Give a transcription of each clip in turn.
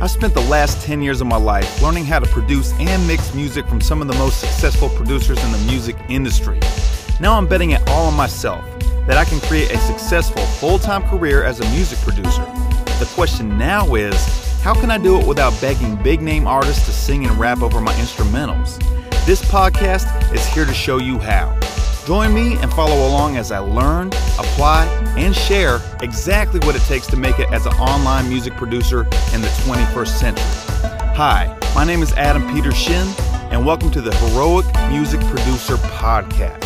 I spent the last 10 years of my life learning how to produce and mix music from some of the most successful producers in the music industry. Now I'm betting it all on myself that I can create a successful full time career as a music producer. The question now is how can I do it without begging big name artists to sing and rap over my instrumentals? This podcast is here to show you how. Join me and follow along as I learn, apply, and share exactly what it takes to make it as an online music producer in the 21st century. Hi, my name is Adam Peter Shin, and welcome to the Heroic Music Producer Podcast.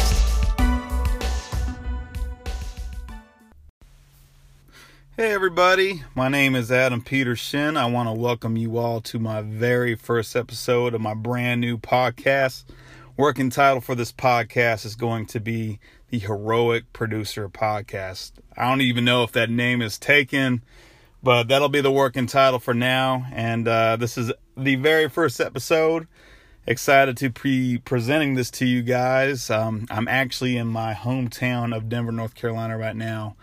Hey, everybody, my name is Adam Peter Shin. I want to welcome you all to my very first episode of my brand new podcast working title for this podcast is going to be the Heroic Producer Podcast. I don't even know if that name is taken, but that'll be the working title for now. And uh, this is the very first episode. Excited to be presenting this to you guys. Um, I'm actually in my hometown of Denver, North Carolina right now.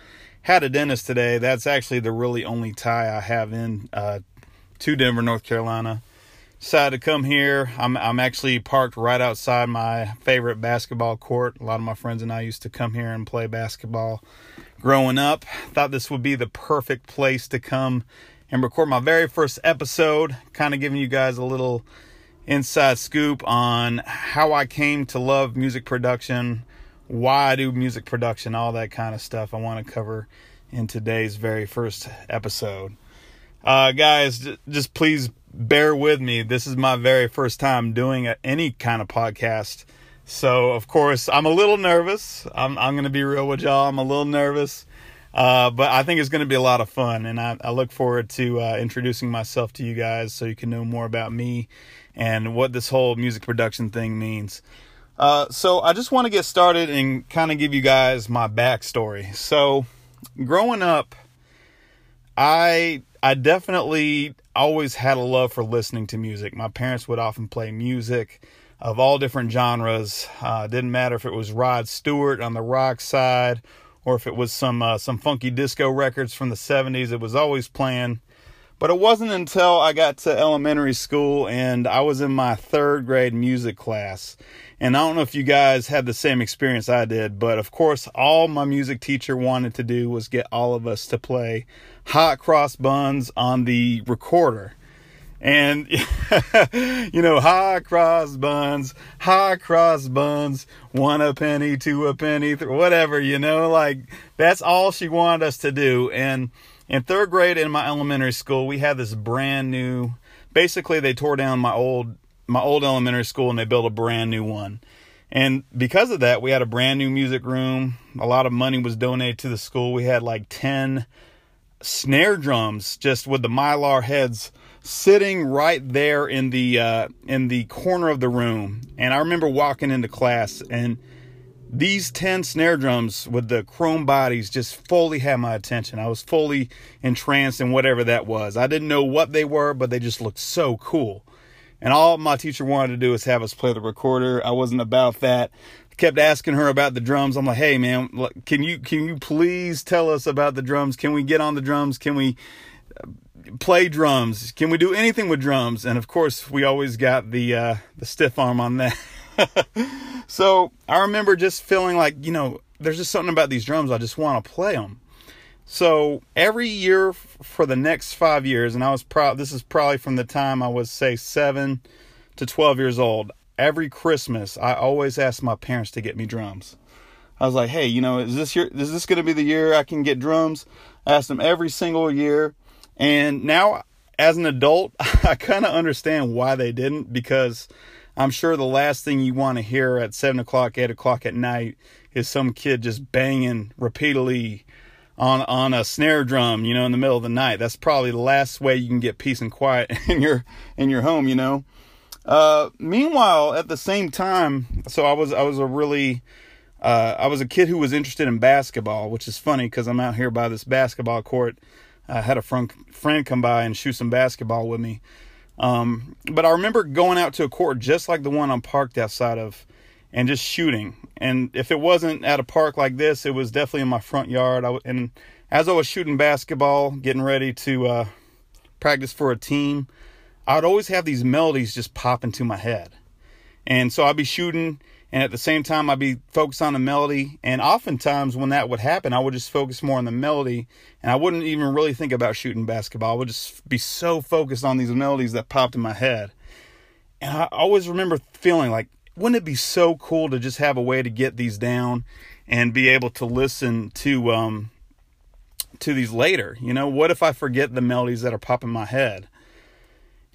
Had a dentist today. That's actually the really only tie I have in uh, to Denver, North Carolina decided to come here. I'm I'm actually parked right outside my favorite basketball court. A lot of my friends and I used to come here and play basketball growing up. Thought this would be the perfect place to come and record my very first episode, kind of giving you guys a little inside scoop on how I came to love music production, why I do music production, all that kind of stuff. I want to cover in today's very first episode. Uh, guys, just please bear with me. This is my very first time doing a, any kind of podcast. So, of course, I'm a little nervous. I'm, I'm going to be real with y'all. I'm a little nervous. Uh, but I think it's going to be a lot of fun. And I, I look forward to uh, introducing myself to you guys so you can know more about me and what this whole music production thing means. Uh, so, I just want to get started and kind of give you guys my backstory. So, growing up, I I definitely always had a love for listening to music. My parents would often play music of all different genres. Uh, didn't matter if it was Rod Stewart on the rock side or if it was some uh, some funky disco records from the 70s. It was always playing. But it wasn't until I got to elementary school and I was in my third grade music class. And I don't know if you guys had the same experience I did, but of course, all my music teacher wanted to do was get all of us to play hot cross buns on the recorder. And, you know, hot cross buns, hot cross buns, one a penny, two a penny, th- whatever, you know, like that's all she wanted us to do. And in third grade in my elementary school, we had this brand new, basically they tore down my old, my old elementary school and they built a brand new one. And because of that, we had a brand new music room. A lot of money was donated to the school. We had like 10 snare drums just with the mylar heads sitting right there in the uh, in the corner of the room. And i remember walking into class and these 10 snare drums with the chrome bodies just fully had my attention. I was fully entranced in whatever that was. I didn't know what they were but they just looked so cool. And all my teacher wanted to do was have us play the recorder. I wasn't about that kept asking her about the drums. I'm like, hey man, can you can you please tell us about the drums? Can we get on the drums? Can we uh, play drums? Can we do anything with drums? And of course, we always got the uh, the stiff arm on that. so I remember just feeling like you know, there's just something about these drums. I just want to play them. So every year for the next five years, and I was proud. This is probably from the time I was say seven to twelve years old every Christmas, I always ask my parents to get me drums. I was like, hey, you know, is this year, is this going to be the year I can get drums? I asked them every single year. And now, as an adult, I kind of understand why they didn't because I'm sure the last thing you want to hear at 7 o'clock, 8 o'clock at night is some kid just banging repeatedly on on a snare drum, you know, in the middle of the night. That's probably the last way you can get peace and quiet in your in your home, you know. Uh, meanwhile, at the same time, so I was I was a really uh, I was a kid who was interested in basketball, which is funny because I'm out here by this basketball court. I had a friend friend come by and shoot some basketball with me. Um, but I remember going out to a court just like the one I'm parked outside of and just shooting. And if it wasn't at a park like this, it was definitely in my front yard. I, and as I was shooting basketball, getting ready to uh, practice for a team, I'd always have these melodies just pop into my head. And so I'd be shooting, and at the same time, I'd be focused on the melody. And oftentimes, when that would happen, I would just focus more on the melody, and I wouldn't even really think about shooting basketball. I would just be so focused on these melodies that popped in my head. And I always remember feeling like, wouldn't it be so cool to just have a way to get these down and be able to listen to um, to these later? You know, what if I forget the melodies that are popping in my head?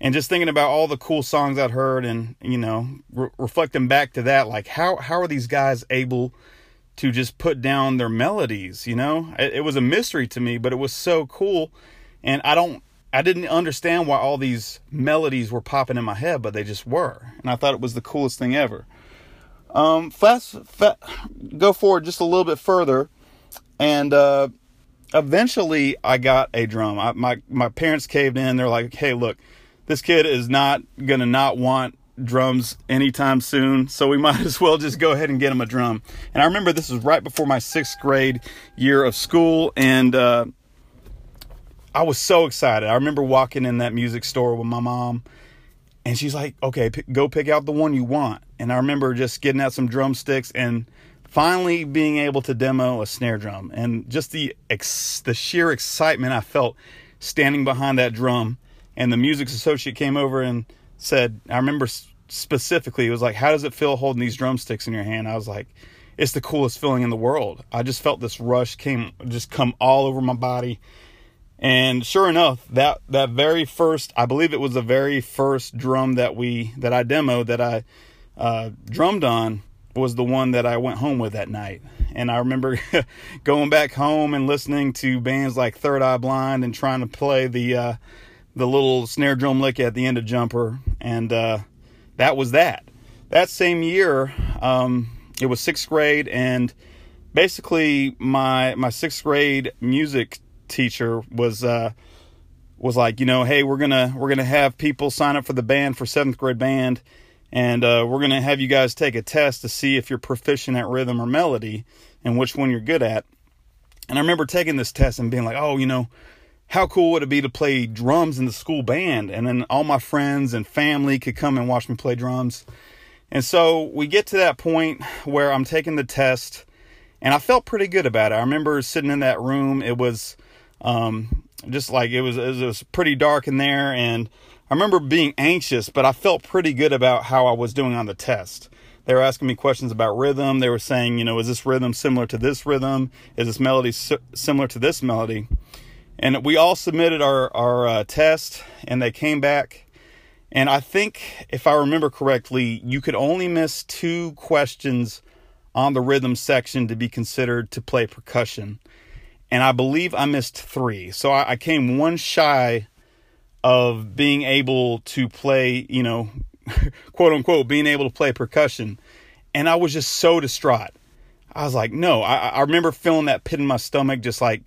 And just thinking about all the cool songs I'd heard and you know re- reflecting back to that like how how are these guys able to just put down their melodies you know? It, it, was a mystery to me but it was so cool. And I don't I didn't understand why all these melodies were popping in my head but they just were. And I thought it was the coolest thing ever. Um fast, fast go forward just a little bit further. And uh eventually I got a drum. I, my my parents caved in. They're like hey look this kid is not going to not want drums anytime soon, so we might as well just go ahead and get him a drum. And I remember this was right before my sixth grade year of school, and uh, I was so excited. I remember walking in that music store with my mom, and she's like, "Okay, p- go pick out the one you want." And I remember just getting out some drumsticks and finally being able to demo a snare drum, and just the ex- the sheer excitement I felt standing behind that drum and the music associate came over and said, I remember specifically, it was like, How does it feel holding these drumsticks in your hand? I was like, It's the coolest feeling in the world. I just felt this rush came, just come all over my body. And sure enough, that, that very first, I believe it was the very first drum that we, that I demoed, that I uh, drummed on, was the one that I went home with that night. And I remember going back home and listening to bands like Third Eye Blind and trying to play the, uh, the little snare drum lick at the end of Jumper, and uh, that was that. That same year, um, it was sixth grade, and basically my my sixth grade music teacher was uh, was like, you know, hey, we're gonna we're gonna have people sign up for the band for seventh grade band, and uh, we're gonna have you guys take a test to see if you're proficient at rhythm or melody, and which one you're good at. And I remember taking this test and being like, oh, you know, how cool would it be to play drums in the school band? And then all my friends and family could come and watch me play drums. And so we get to that point where I'm taking the test and I felt pretty good about it. I remember sitting in that room. It was um, just like it was, it was pretty dark in there. And I remember being anxious, but I felt pretty good about how I was doing on the test. They were asking me questions about rhythm. They were saying, you know, is this rhythm similar to this rhythm? Is this melody similar to this melody? And we all submitted our our uh, test and they came back. And i think if i remember correctly you could only miss two questions on the rhythm section to be considered to play percussion. And i believe i missed three. So i, I came one shy of being able to play you know quote unquote being able to play percussion. And i was just so distraught. I was like no I, I remember feeling that pit in my stomach just like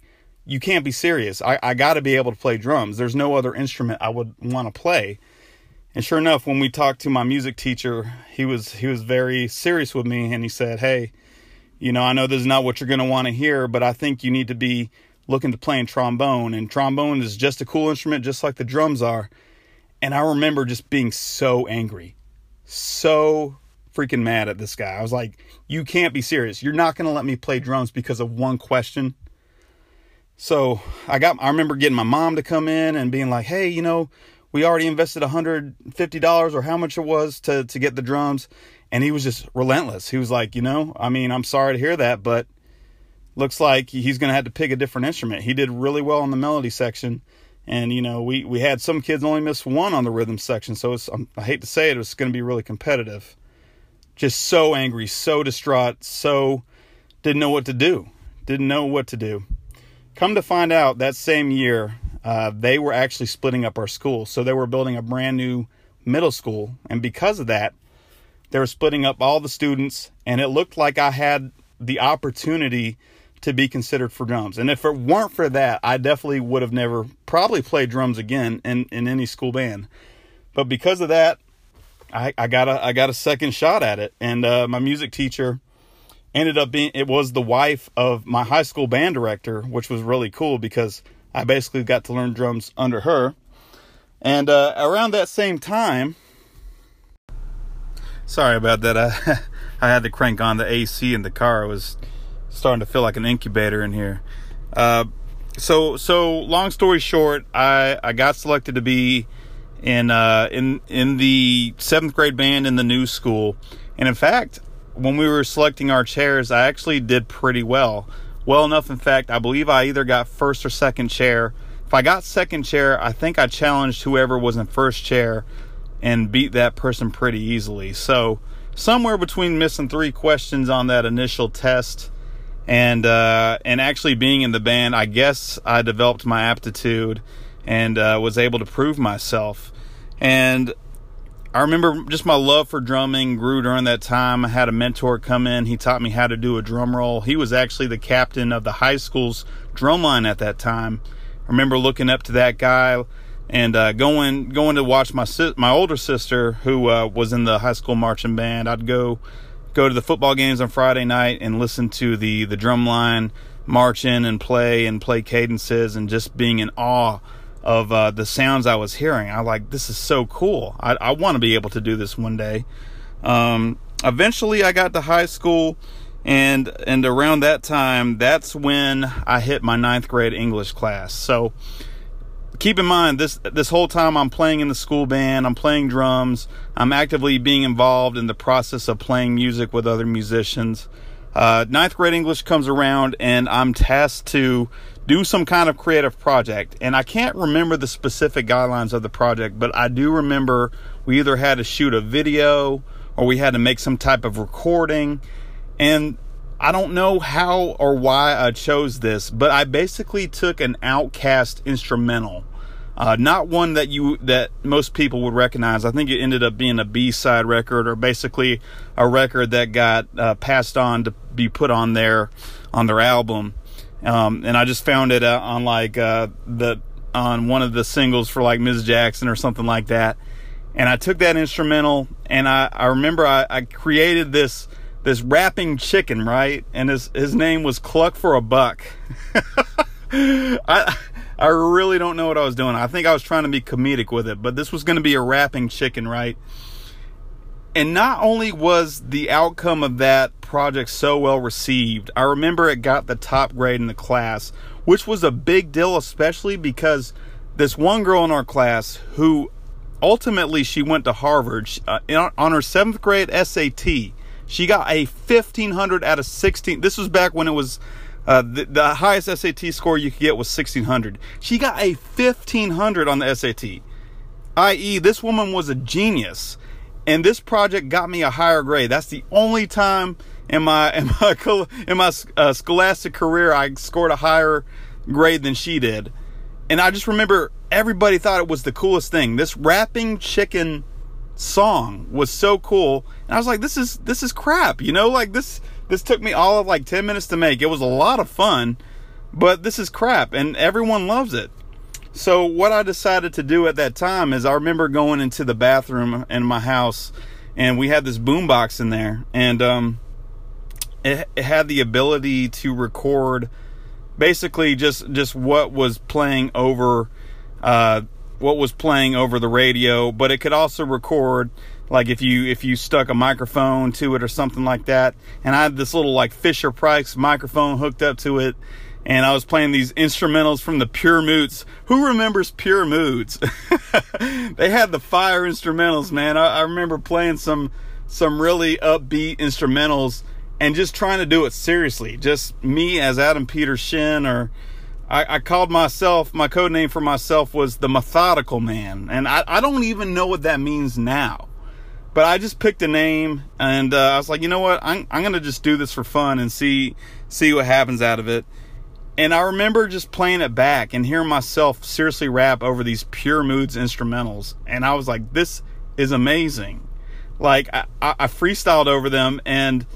you can't be serious. I, I got to be able to play drums. There's no other instrument I would want to play. And sure enough, when we talked to my music teacher, he was he was very serious with me, and he said, "Hey, you know, I know this is not what you're going to want to hear, but I think you need to be looking to playing trombone. And trombone is just a cool instrument, just like the drums are." And I remember just being so angry, so freaking mad at this guy. I was like, "You can't be serious. You're not going to let me play drums because of one question." So I got, I remember getting my mom to come in and being like, hey, you know, we already invested $150 or how much it was to, to get the drums. And he was just relentless. He was like, you know, I mean, I'm sorry to hear that, but looks like he's going to have to pick a different instrument. He did really well in the melody section. And, you know, we, we had some kids only miss one on the rhythm section. So it's, um, I hate to say it, it's going to be really competitive. Just so angry, so distraught, so didn't know what to do. Didn't know what to do. Come to find out, that same year, uh, they were actually splitting up our school. So they were building a brand new middle school. And because of that, they were splitting up all the students. And it looked like I had the opportunity to be considered for drums. And if it weren't for that, I definitely would have never probably played drums again in, in any school band. But because of that, I, I got a I got a second shot at it. And uh, my music teacher ended up being it was the wife of my high school band director, which was really cool because I basically got to learn drums under her. And uh, around that same time, sorry about that. I I had to crank on the AC in the car. It was starting to feel like an incubator in here. Uh, so so long story short, I I got selected to be in uh, in in the seventh grade band in the new school, and in fact, when we were selecting our chairs, I actually did pretty well. Well enough, in fact, I believe I either got first or second chair. If I got second chair, I think I challenged whoever was in first chair and beat that person pretty easily. So somewhere between missing three questions on that initial test and uh, and actually being in the band, I guess I developed my aptitude and uh, was able to prove myself. And I remember just my love for drumming grew during that time. I had a mentor come in. He taught me how to do a drum roll. He was actually the captain of the high school's drum line at that time. I remember looking up to that guy and uh, going going to watch my my older sister who uh, was in the high school marching band. I'd go go to the football games on Friday night and listen to the the drum line march in and play and play cadences and just being in awe of uh, the sounds I was hearing. I like this is so cool. I, I want to be able to do this one day. Um, eventually, I got to high school, and and around that time, that's when I hit my ninth grade English class. So keep in mind this this whole time I'm playing in the school band, I'm playing drums, I'm actively being involved in the process of playing music with other musicians. Uh, ninth grade English comes around, and I'm tasked to do some kind of creative project. And I can't remember the specific guidelines of the project, but I do remember we either had to shoot a video or we had to make some type of recording. And I don't know how or why I chose this, but I basically took an OutKast instrumental. Uh, not one that you that most people would recognize. I think it ended up being a B-side record, or basically a record that got uh, passed on to be put on their on their album. Um, and I just found it uh, on like uh, the on one of the singles for like Ms. Jackson or something like that. And I took that instrumental, and I I remember I, I created this this rapping chicken, right? And his his name was Cluck for a Buck. I I really don't know what I was doing. I think I was trying to be comedic with it, but this was going to be a rapping chicken, right? And not only was the outcome of that project so well received, I remember it got the top grade in the class, which was a big deal, especially because this one girl in our class who ultimately she went to Harvard uh, on her seventh grade SAT she got a 1500 out of 16. This was back when it was uh, the, the, highest SAT score you could get was 1600. She got a 1500 on the SAT, i.e., this woman was a genius. And this project got me a higher grade. That's the only time in my in my in my uh, scholastic career I scored a higher grade than she did. And I just remember everybody thought it was the coolest thing. This rapping chicken song was so cool and i was like this is this is crap you know like this this took me all of like 10 minutes to make it was a lot of fun but this is crap and everyone loves it so what i decided to do at that time is i remember going into the bathroom in my house and we had this boombox in there and um it, it had the ability to record basically just just what was playing over uh what was playing over the radio, but it could also record like if you if you stuck a microphone to it or something like that. And I had this little like Fisher Price microphone hooked up to it and I was playing these instrumentals from the Pure Moods. Who remembers Pure Moods? they had the fire instrumentals, man. I, I remember playing some some really upbeat instrumentals and just trying to do it seriously. Just me as Adam Peter Shin or I, I, called myself, my code name for myself was the methodical man. And I, I don't even know what that means now. But I just picked a name and uh, I was like, you know what? I'm, I'm going to just do this for fun and see, see what happens out of it. And I remember just playing it back and hearing myself seriously rap over these pure moods instrumentals. And I was like, this is amazing. Like I, I freestyled over them and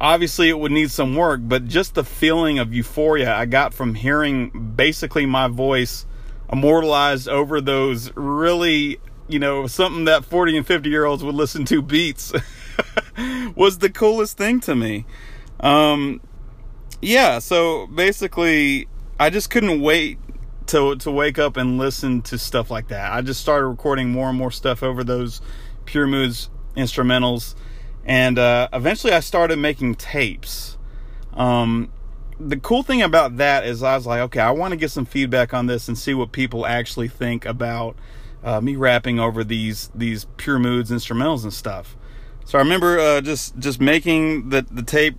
obviously it would need some work, but just the feeling of euphoria I got from hearing basically my voice immortalized over those really, you know, something that 40 and 50 year olds would listen to beats was the coolest thing to me. Um, yeah, so basically, I just couldn't wait to to wake up and listen to stuff like that. I just started recording more and more stuff over those Pure Moods instrumentals, and uh, eventually I started making tapes. Um, the cool thing about that is I was like, okay, I want to get some feedback on this and see what people actually think about uh, me rapping over these these Pure Moods instrumentals and stuff. So I remember uh, just just making the the tape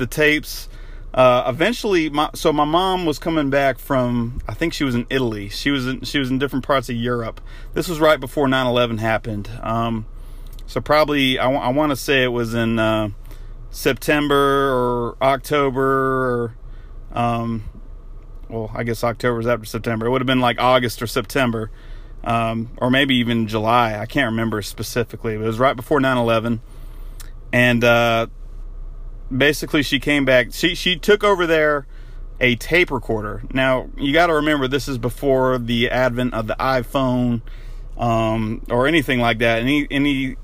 the tapes uh, eventually, my, so my mom was coming back from, I think she was in Italy. She was in, she was in different parts of Europe. This was right before 9/11 happened. Um, so probably, I, w- I want to say it was in uh, September or October, or um, well, I guess October was after September. It would have been like August or September, um, or maybe even July. I can't remember specifically. But it was right before 9/11, and uh, basically she came back. She she took over there a tape recorder. Now you got to remember this is before the advent of the iPhone um, or anything like that. Any any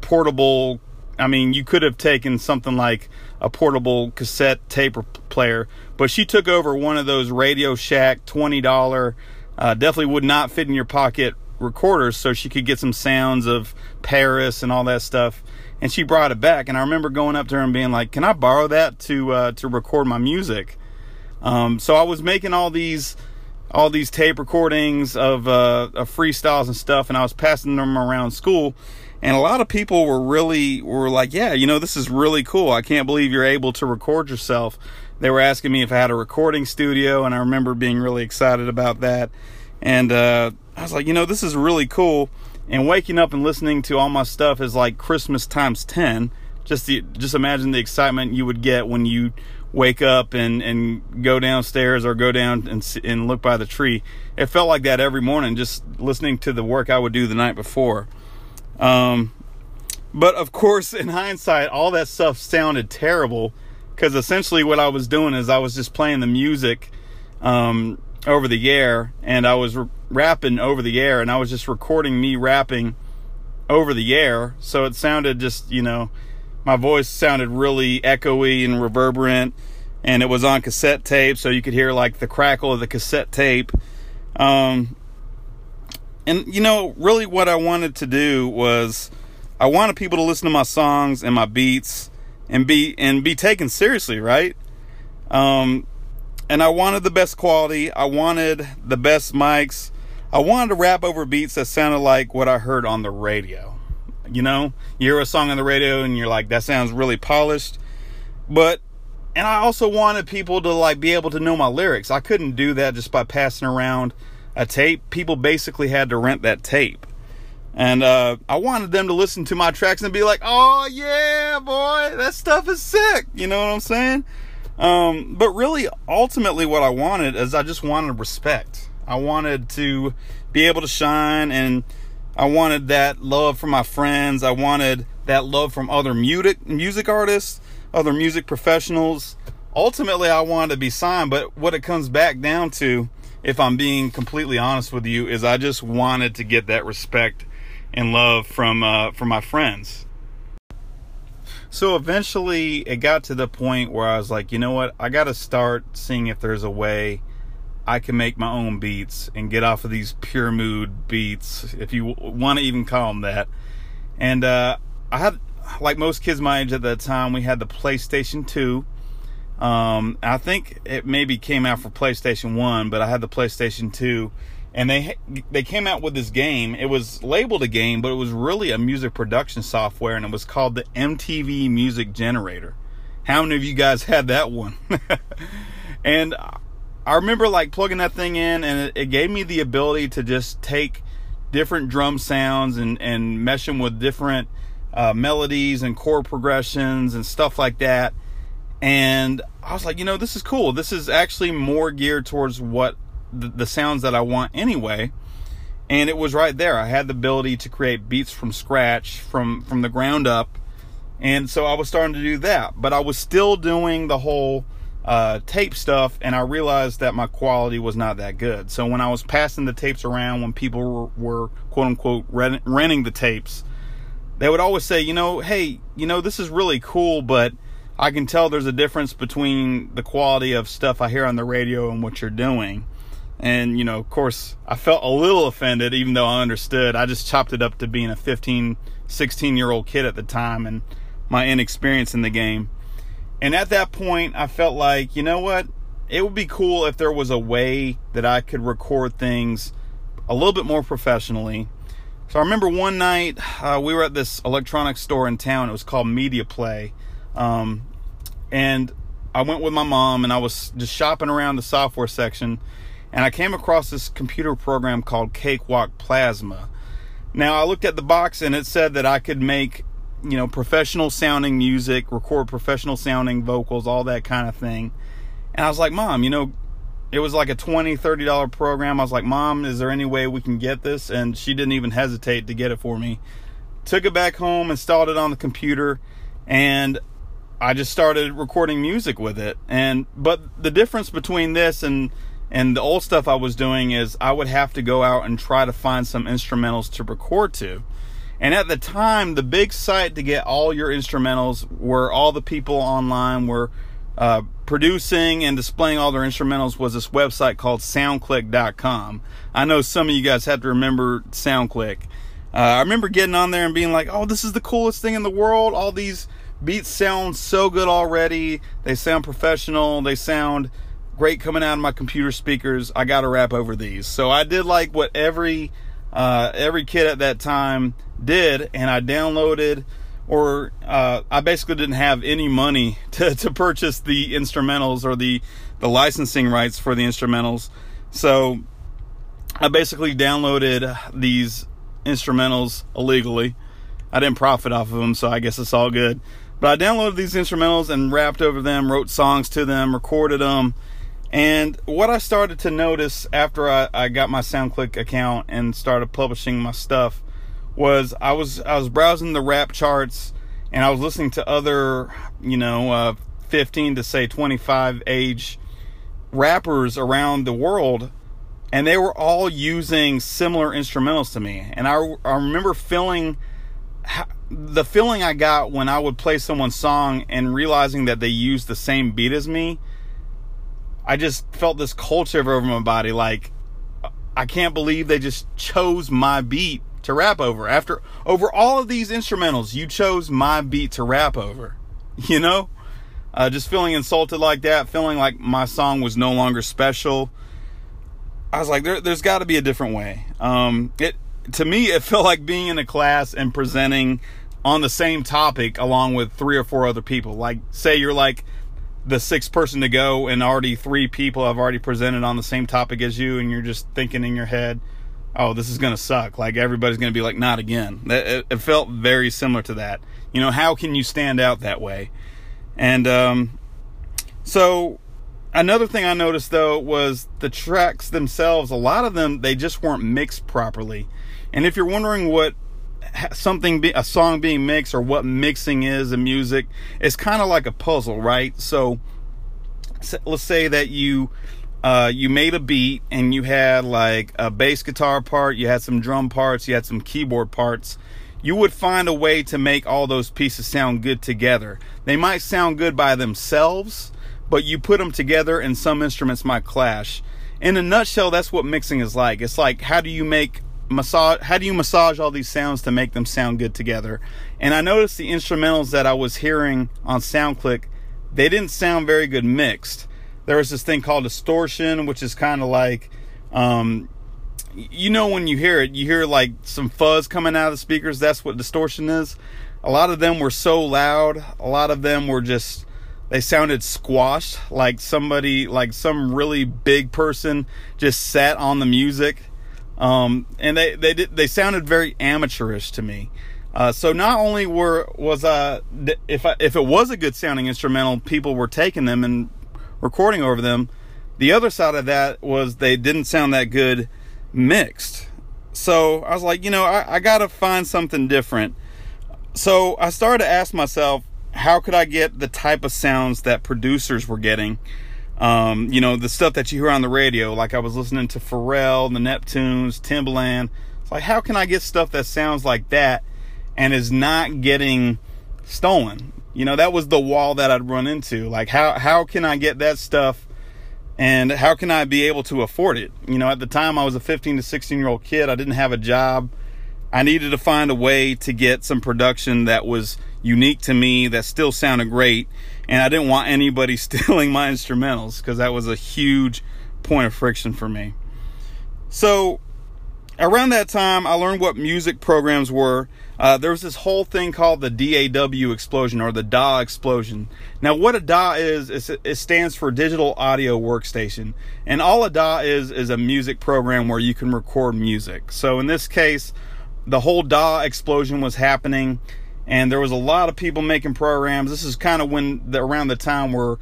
portable. I mean, you could have taken something like a portable cassette tape player, but she took over one of those Radio Shack twenty dollar. Uh, definitely would not fit in your pocket recorders, so she could get some sounds of Paris and all that stuff and she brought it back. And I remember going up to her and being like, "Can I borrow that to uh, to record my music?" Um, so I was making all these all these tape recordings of, uh, of freestyles and stuff, and I was passing them around school. And a lot of people were really were like, "Yeah, you know, this is really cool. I can't believe you're able to record yourself." They were asking me if I had a recording studio, and I remember being really excited about that. And uh, I was like, "You know, this is really cool." and waking up and listening to all my stuff is like Christmas times 10 just the, just imagine the excitement you would get when you wake up and and go downstairs or go down and and look by the tree. It felt like that every morning just listening to the work I would do the night before. Um, but of course in hindsight all that stuff sounded terrible. Because essentially what I was doing is I was just playing the music um, over the air and I was rapping over the air and I was just recording me rapping over the air. So it sounded just, you know, my voice sounded really echoey and reverberant and it was on cassette tape so you could hear like the crackle of the cassette tape. Um, and you know, really what I wanted to do was I wanted people to listen to my songs and my beats and be and be taken seriously, right? Um, and I wanted the best quality. I wanted the best mics. I wanted to rap over beats that sounded like what I heard on the radio. You know, you hear a song on the radio and you're like, that sounds really polished. But, and I also wanted people to like be able to know my lyrics. I couldn't do that just by passing around a tape. People basically had to rent that tape. And uh, I wanted them to listen to my tracks and be like, oh yeah, boy, that stuff is sick. You know what I'm saying? Um, but really, ultimately, what I wanted is I just wanted respect. I wanted to be able to shine, and I wanted that love from my friends. I wanted that love from other music music artists, other music professionals. Ultimately, I wanted to be signed, but what it comes back down to, if I'm being completely honest with you, is I just wanted to get that respect and love from uh, from my friends. So eventually it got to the point where I was like, you know what? I got to start seeing if there's a way I can make my own beats and get off of these pure mood beats, if you want to even call them that. And uh, I had, like most kids my age at that time, we had the PlayStation 2. Um, I think it maybe came out for PlayStation 1, but I had the PlayStation 2 and they they came out with this game. It was labeled a game, but it was really a music production software, and it was called the MTV Music Generator. How many of you guys had that one? and I remember like plugging that thing in, and it, it, gave me the ability to just take different drum sounds and and mesh them with different uh, melodies and chord progressions and stuff like that. And I was like, you know, this is cool. This is actually more geared towards what the, the sounds that I want anyway. And it was right there. I had the ability to create beats from scratch, from from the ground up, and so I was starting to do that. But I was still doing the whole uh, tape stuff, and I realized that my quality was not that good. So when I was passing the tapes around, when people were, were quote unquote rent, renting the tapes, they would always say, you know, hey, you know, this is really cool, but I can tell there's a difference between the quality of stuff I hear on the radio and what you're doing. And, you know, of course, I felt a little offended, even though I understood. I just chopped it up to being a 15, 16 year old kid at the time and my inexperience in the game. And at that point, I felt like, you know what? It would be cool if there was a way that I could record things a little bit more professionally. So I remember one night uh, we were at this electronics store in town. It was called Media Play. Um, and I went with my mom and I was just shopping around the software section and I came across this computer program called Cakewalk Plasma. Now I looked at the box and it said that I could make, you know, professional sounding music, record professional sounding vocals, all that kind of thing. And I was like, "Mom, you know, it was like a 20 30 dollar program. I was like, "Mom, is there any way we can get this?" And she didn't even hesitate to get it for me. Took it back home, installed it on the computer, and I just started recording music with it. And but the difference between this and and the old stuff I was doing is I would have to go out and try to find some instrumentals to record to. And at the time, the big site to get all your instrumentals where all the people online were uh, producing and displaying all their instrumentals was this website called soundclick.com. I know some of you guys have to remember SoundClick. Uh, I remember getting on there and being like, oh, this is the coolest thing in the world. All these beats sound so good already. They sound professional. They sound great coming out of my computer speakers. I got to rap over these. So I did like what every uh, every kid at that time did, and I downloaded or uh, I basically didn't have any money to, to purchase the instrumentals or the the licensing rights for the instrumentals. So I basically downloaded these instrumentals illegally. I didn't profit off of them, so I guess it's all good. But I downloaded these instrumentals and rapped over them, wrote songs to them, recorded them. And what I started to notice after I, I got my SoundClick account and started publishing my stuff was I was I was browsing the rap charts and I was listening to other, you know, uh, 15 to say 25 age rappers around the world and they were all using similar instrumentals to me. And I, I remember feeling the feeling I got when I would play someone's song and realizing that they used the same beat as me, I just felt this cold shiver over my body. Like, I can't believe they just chose my beat to rap over. After over all of these instrumentals, you chose my beat to rap over. You know, uh, just feeling insulted like that, feeling like my song was no longer special. I was like, there, has got to be a different way. Um, it to me, it felt like being in a class and presenting on the same topic along with three or four other people. Like, say you're like the sixth person to go, and already three people have already presented on the same topic as you, and you're just thinking in your head, oh, this is going to suck. Like, everybody's going to be like, not again. It, it, felt very similar to that. You know, how can you stand out that way? And um, so, another thing I noticed though was the tracks themselves, a lot of them, they just weren't mixed properly. And if you're wondering what something be, a song being mixed or what mixing is in music it's kind of like a puzzle right? So let's say that you uh, you made a beat and you had like a bass guitar part you had some drum parts you had some keyboard parts you would find a way to make all those pieces sound good together. They might sound good by themselves but you put them together and some instruments might clash. In a nutshell that's what mixing is like. It's like how do you make massage how do you massage all these sounds to make them sound good together? And i noticed the instrumentals that i was hearing on soundclick they didn't sound very good mixed. There was this thing called distortion which is kind of like um, you know when you hear it you hear like some fuzz coming out of the speakers that's what distortion is? A lot of them were so loud a lot of them were just they sounded squashed like somebody like some really big person just sat on the music um, and they they did they sounded very amateurish to me. Uh, so not only were was uh if I, if it was a good sounding instrumental, people were taking them and recording over them. The other side of that was they didn't sound that good mixed. So I was like, you know, I, I got to find something different. So I started to ask myself, how could I get the type of sounds that producers were getting? Um, you know, the stuff that you hear on the radio, like I was listening to Pharrell, the Neptunes, Timbaland. It's like, how can I get stuff that sounds like that and is not getting stolen? You know, that was the wall that I'd run into. Like, how, how can I get that stuff And how can I be able to afford it? You know, at the time I was a 15 to 16 year old kid. I didn't have a job. I needed to find a way to get some production that was unique to me, that still sounded great. And I didn't want anybody stealing my instrumentals because that was a huge point of friction for me. So around that time, I learned what music programs were. Uh, there was this whole thing called the DAW explosion or the DAW explosion. Now, what a DAW is, is it stands for Digital Audio Workstation, and all a DAW is is a music program where you can record music. So in this case, the whole DAW explosion was happening, and there was a lot of people making programs. This is kind of when the, around the time where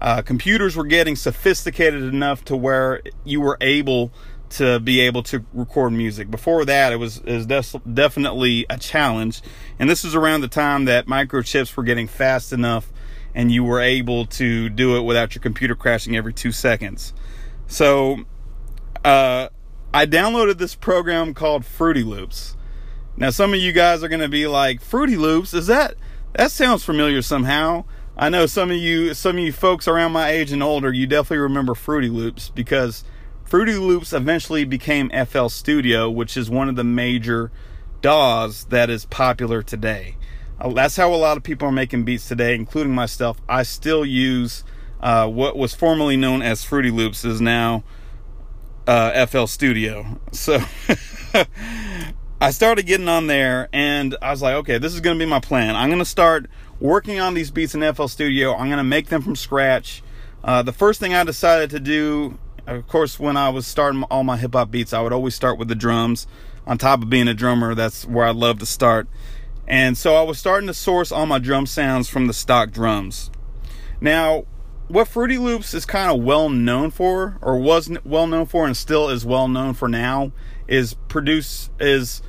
uh, computers were getting sophisticated enough to where you were able to be able to record music. Before that, it was, des- definitely a challenge. And this is around the time that microchips were getting fast enough and you were able to do it without your computer crashing every two seconds. So, uh, I downloaded this program called Fruity Loops. Now, some of you guys are going to be like, Fruity Loops, is that, that sounds familiar somehow. I know some of you, some of you folks around my age and older, you definitely remember Fruity Loops because Fruity Loops eventually became FL Studio, which is one of the major DAWs that is popular today. Uh, that's how a lot of people are making beats today, including myself. I still use uh, what was formerly known as Fruity Loops, is now uh, FL Studio. So I started getting on there, and I was like, okay, this is going to be my plan. I'm going to start working on these beats in FL Studio. I'm going to make them from scratch. Uh, the first thing I decided to do of course, when I was starting all my hip hop beats, I would always start with the drums. On top of being a drummer, that's where I love to start. And so I was starting to source all my drum sounds from the stock drums. Now, what Fruity Loops is kind of well known for, or was well known for, and still is well known for now, is produce is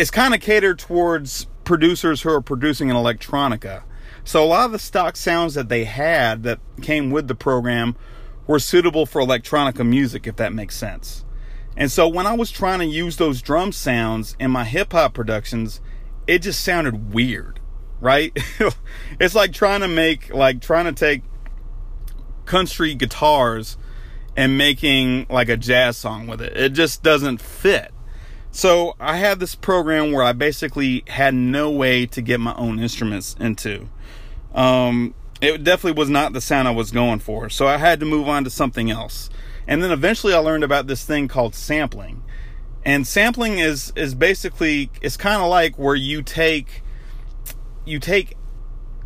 is kind of catered towards producers who are producing an electronica. So a lot of the stock sounds that they had that came with the program were suitable for electronica music, if that makes sense. And so when I was trying to use those drum sounds in my hip hop productions, it just sounded weird, right? it's like trying to make, like trying to take country guitars and making like a jazz song with it. It just doesn't fit. So I had this program where I basically had no way to get my own instruments into. Um, it definitely was not the sound I was going for. So I had to move on to something else. And then eventually I learned about this thing called sampling. And sampling is is basically it's kind of like where you take you take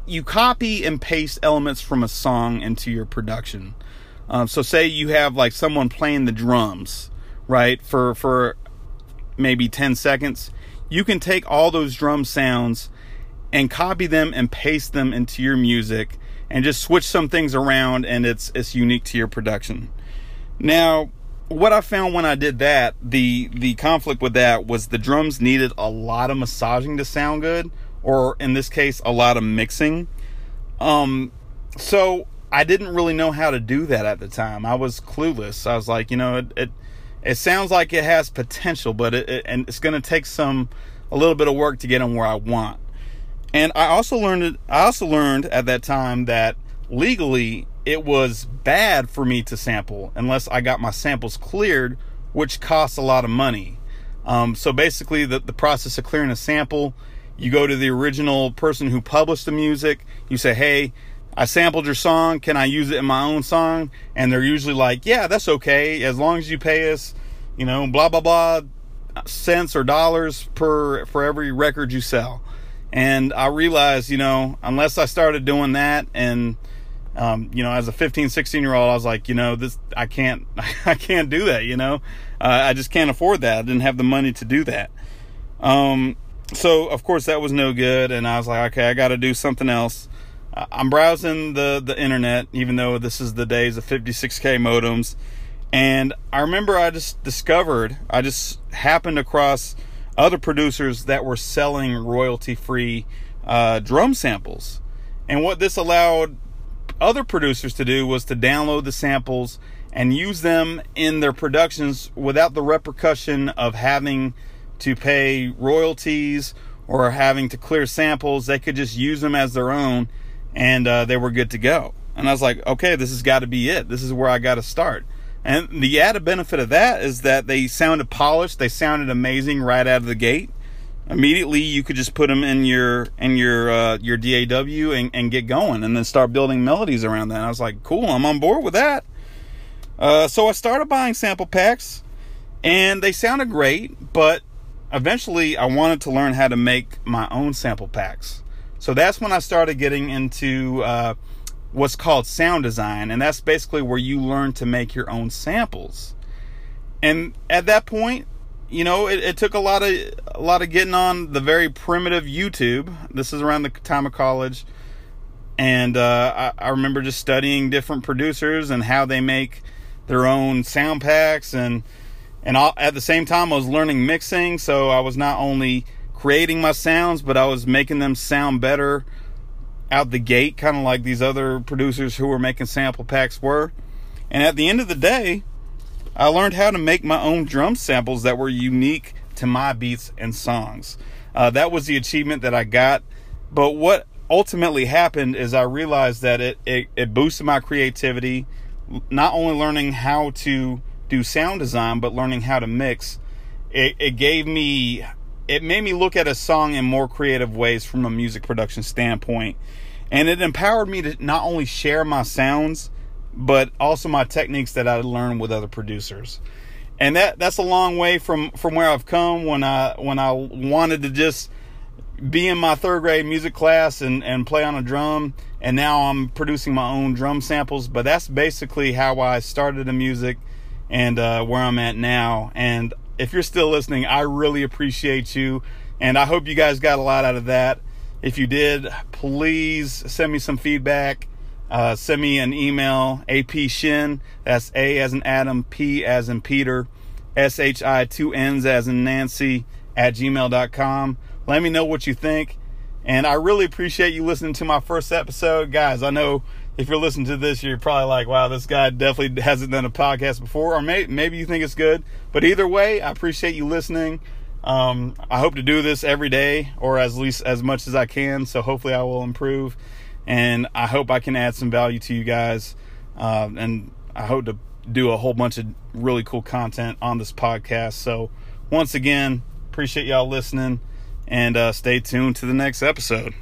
you copy and paste elements from a song into your production. Um, so say you have like someone playing the drums, right? For for maybe 10 seconds, you can take all those drum sounds and copy them and paste them into your music and just switch some things around and it's it's unique to your production. Now, what I found when I did that, the the conflict with that was the drums needed a lot of massaging to sound good, or in this case, a lot of mixing. Um, so I didn't really know how to do that at the time. I was clueless. I was like, you know, it it, it sounds like it has potential, but it, it and it's going to take some a little bit of work to get them where I want. And I also learned I also learned at that time that legally it was bad for me to sample unless I got my samples cleared, which costs a lot of money. Um, so basically, the, the process of clearing a sample, you go to the original person who published the music. You say, "Hey, I sampled your song. Can I use it in my own song?" And they're usually like, "Yeah, that's okay, as long as you pay us, you know, blah blah blah, cents or dollars per for every record you sell." And I realized, you know, unless I started doing that and, um, you know, as a 15, 16 year old, I was like, you know, this, I can't, I can't do that, you know, uh, I just can't afford that. I didn't have the money to do that. Um, so of course that was no good. And I was like, okay, I got to do something else. I'm browsing the, the internet, even though this is the days of 56k modems. And I remember I just discovered, I just happened across other producers that were selling royalty free uh, drum samples. And what this allowed other producers to do was to download the samples and use them in their productions without the repercussion of having to pay royalties or having to clear samples. They could just use them as their own and uh, they were good to go. And I was like, okay, this has got to be it. This is where I got to start. And the added benefit of that is that they sounded polished. They sounded amazing right out of the gate. Immediately, you could just put them in your in your uh, your DAW and, and get going, and then start building melodies around that. And I was like, cool, I'm on board with that. Uh, so I started buying sample packs, and they sounded great. But eventually, I wanted to learn how to make my own sample packs. So that's when I started getting into uh, what's called sound design, and that's basically where you learn to make your own samples. And at that point, you know, it, it, took a lot of a lot of getting on the very primitive YouTube. This is around the time of college, and uh, I, I remember just studying different producers and how they make their own sound packs, and and all, at the same time, I was learning mixing. So I was not only creating my sounds, but I was making them sound better out the gate, kind of like these other producers who were making sample packs were. And at the end of the day, I learned how to make my own drum samples that were unique to my beats and songs. Uh, that was the achievement that I got. But what ultimately happened is I realized that it, it, it boosted my creativity, not only learning how to do sound design, but learning how to mix. It, it gave me it made me look at a song in more creative ways from a music production standpoint. And it empowered me to not only share my sounds, but also my techniques that I learned with other producers. And that that's a long way from from where I've come when I when I wanted to just be in my third grade music class and, and play on a drum and now I'm producing my own drum samples. But that's basically how I started in music and uh, where I'm at now. And if you're still listening, I really appreciate you. And I hope you guys got a lot out of that. If you did, please send me some feedback. Uh, send me an email, apshinn, that's A as in Adam, P as in Peter, S H I, two N's as in Nancy, at gmail.com. Let me know what you think. And I really appreciate you listening to my first episode. Guys, I know if you're listening to this, you're probably like, wow, this guy definitely hasn't done a podcast before, or may, maybe you think it's good. But either way, I appreciate you listening. Um, I hope to do this every day, or at least as much as I can. So hopefully, I will improve, and I hope I can add some value to you guys. Uh, and I hope to do a whole bunch of really cool content on this podcast. So once again, appreciate y'all listening, and uh, stay tuned to the next episode.